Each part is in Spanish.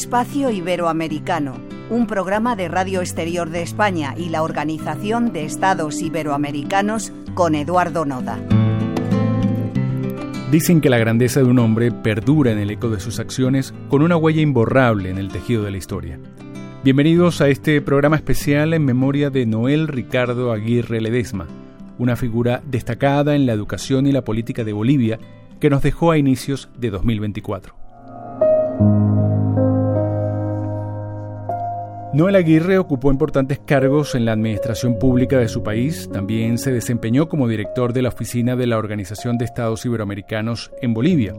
Espacio Iberoamericano, un programa de Radio Exterior de España y la Organización de Estados Iberoamericanos con Eduardo Noda. Dicen que la grandeza de un hombre perdura en el eco de sus acciones con una huella imborrable en el tejido de la historia. Bienvenidos a este programa especial en memoria de Noel Ricardo Aguirre Ledesma, una figura destacada en la educación y la política de Bolivia que nos dejó a inicios de 2024. Noel Aguirre ocupó importantes cargos en la administración pública de su país, también se desempeñó como director de la oficina de la Organización de Estados Iberoamericanos en Bolivia.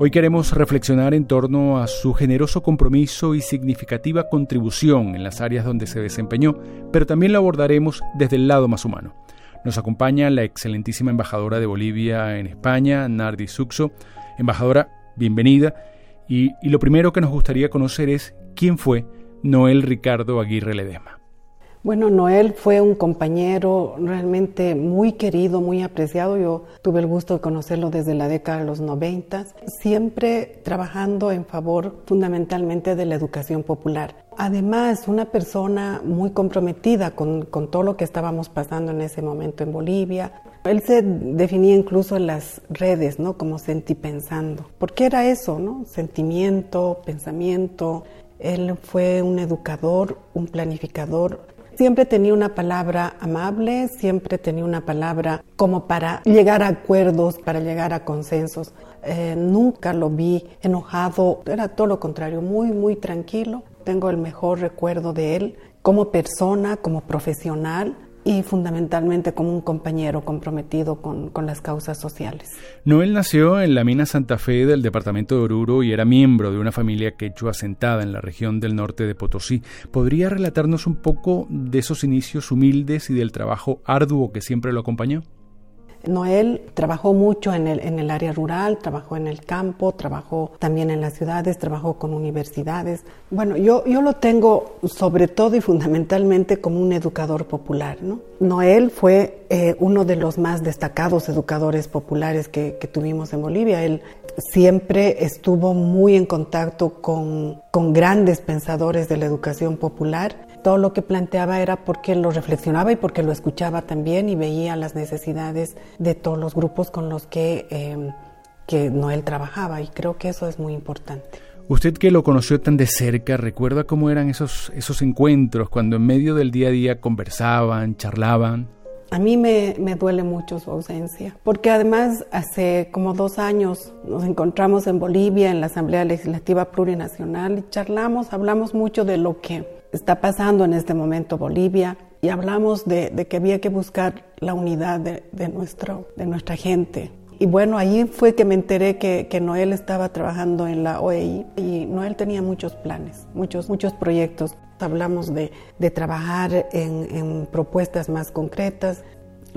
Hoy queremos reflexionar en torno a su generoso compromiso y significativa contribución en las áreas donde se desempeñó, pero también lo abordaremos desde el lado más humano. Nos acompaña la excelentísima embajadora de Bolivia en España, Nardi Suxo. Embajadora, bienvenida. Y, y lo primero que nos gustaría conocer es quién fue Noel Ricardo Aguirre Ledema. Bueno, Noel fue un compañero realmente muy querido, muy apreciado. Yo tuve el gusto de conocerlo desde la década de los 90, siempre trabajando en favor fundamentalmente de la educación popular. Además, una persona muy comprometida con, con todo lo que estábamos pasando en ese momento en Bolivia. Él se definía incluso en las redes, ¿no? Como sentipensando. ¿Por qué era eso, no? Sentimiento, pensamiento, él fue un educador, un planificador. Siempre tenía una palabra amable, siempre tenía una palabra como para llegar a acuerdos, para llegar a consensos. Eh, nunca lo vi enojado, era todo lo contrario, muy, muy tranquilo. Tengo el mejor recuerdo de él como persona, como profesional y fundamentalmente como un compañero comprometido con, con, las causas sociales. Noel nació en la mina Santa Fe del departamento de Oruro y era miembro de una familia quechua asentada en la región del norte de Potosí. ¿Podría relatarnos un poco de esos inicios humildes y del trabajo arduo que siempre lo acompañó? Noel trabajó mucho en el, en el área rural, trabajó en el campo, trabajó también en las ciudades, trabajó con universidades. Bueno, yo, yo lo tengo sobre todo y fundamentalmente como un educador popular. ¿no? Noel fue eh, uno de los más destacados educadores populares que, que tuvimos en Bolivia. Él siempre estuvo muy en contacto con, con grandes pensadores de la educación popular todo lo que planteaba era porque lo reflexionaba y porque lo escuchaba también y veía las necesidades de todos los grupos con los que, eh, que Noel trabajaba y creo que eso es muy importante. Usted que lo conoció tan de cerca, ¿recuerda cómo eran esos, esos encuentros cuando en medio del día a día conversaban, charlaban? A mí me, me, duele mucho su ausencia, porque además hace como dos años nos encontramos en Bolivia, en la Asamblea Legislativa Plurinacional, y charlamos, hablamos mucho de lo que está pasando en este momento Bolivia y hablamos de, que había que buscar la unidad de, nuestro, de nuestra gente. Y bueno, ahí fue que me enteré que, Noel estaba trabajando en la OEI y Noel tenía muchos planes, muchos, muchos proyectos. Hablamos de, trabajar en, en propuestas más concretas,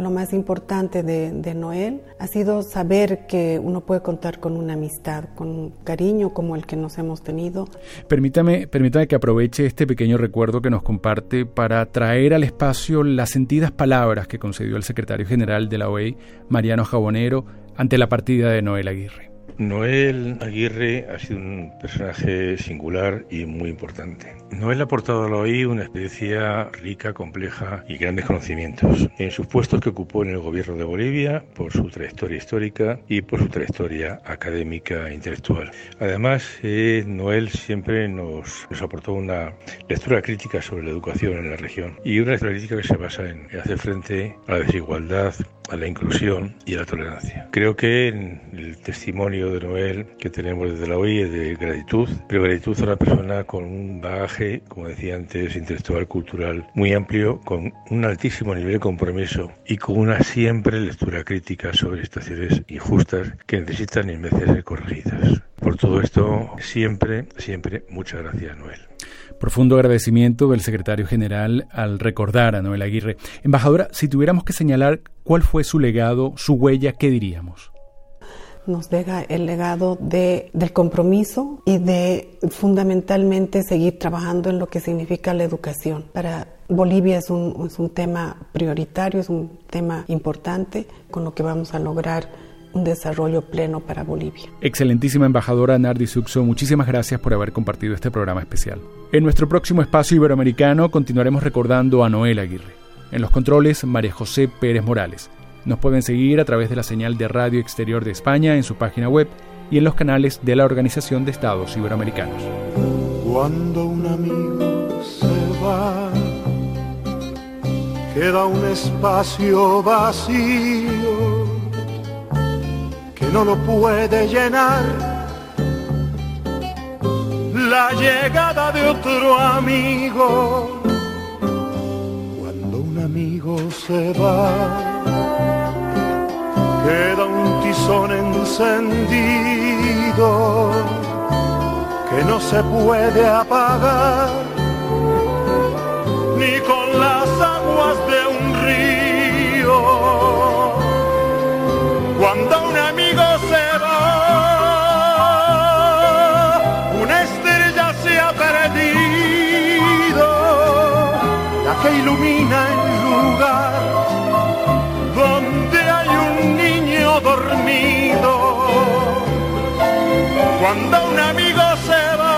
lo más importante de, Noel ha sido saber que uno puede contar con una amistad, con un cariño como el que nos hemos tenido. Permítame, permítame que aproveche este pequeño recuerdo que nos comparte para traer al espacio las sentidas palabras que concedió el secretario general de la OEI, Mariano Jabonero, ante la partida de Noel Aguirre. Noel Aguirre ha sido un personaje singular y muy importante. Noel ha aportado a la OI una experiencia rica, compleja y grandes conocimientos en sus puestos que ocupó en el gobierno de Bolivia por su trayectoria histórica y por su trayectoria académica e intelectual. Además, eh, Noel siempre nos, nos, aportó una lectura crítica sobre la educación en la región y una lectura crítica que se basa en hacer frente a la desigualdad, a la inclusión y a la tolerancia. Creo que en el testimonio de Noel que tenemos desde la OI es de gratitud, pero gratitud a una persona con un bagaje, como decía antes, intelectual, cultural muy amplio, con un altísimo nivel de compromiso y con una siempre lectura crítica sobre situaciones injustas que necesitan y merecen ser corregidas. Por todo esto, siempre, siempre, muchas gracias, Noel. Profundo agradecimiento del secretario general al recordar a Noel Aguirre. Embajadora, si tuviéramos que señalar cuál fue su legado, su huella, ¿qué diríamos? Nos deja el legado de, del compromiso y de fundamentalmente seguir trabajando en lo que significa la educación. Para Bolivia es un tema prioritario, es un tema importante con lo que vamos a lograr un desarrollo pleno para Bolivia. Excelentísima embajadora Nardi Suxo, muchísimas gracias por haber compartido este programa especial. En nuestro próximo espacio iberoamericano continuaremos recordando a Noel Aguirre. En los controles, María José Pérez Morales. Nos pueden seguir a través de la señal de Radio Exterior de España en su página web y en los canales de la Organización de Estados Iberoamericanos. Cuando un amigo se va, queda un espacio vacío no lo puede llenar la llegada de otro amigo. Cuando un amigo se va, queda un tizón encendido que no se puede apagar ilumina el lugar donde hay un niño dormido. Cuando un amigo se va,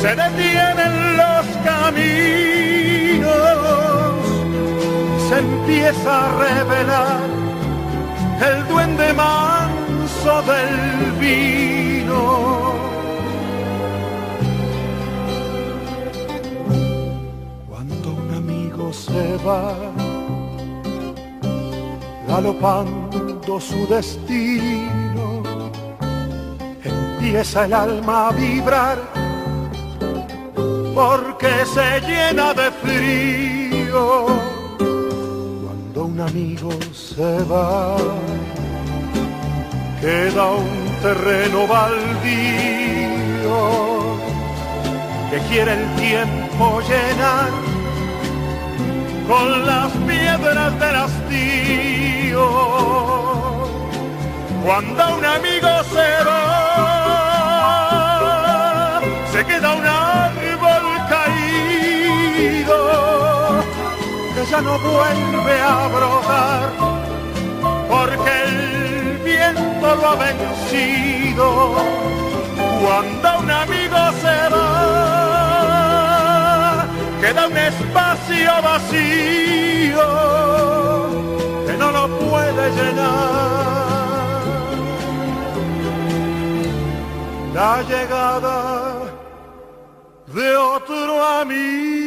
se detienen los caminos, se empieza a revelar el duende manso del vino. Se va, galopando su destino, empieza el alma a vibrar porque se llena de frío. Cuando un amigo se va, queda un terreno baldío que quiere el tiempo llenar con las piedras del hastío. Cuando un amigo se va, se queda un árbol caído que ya no vuelve a brotar porque el viento lo ha vencido. Cuando un amigo se va, queda un espacio vacío que no lo puede llenar. La llegada de otro amigo.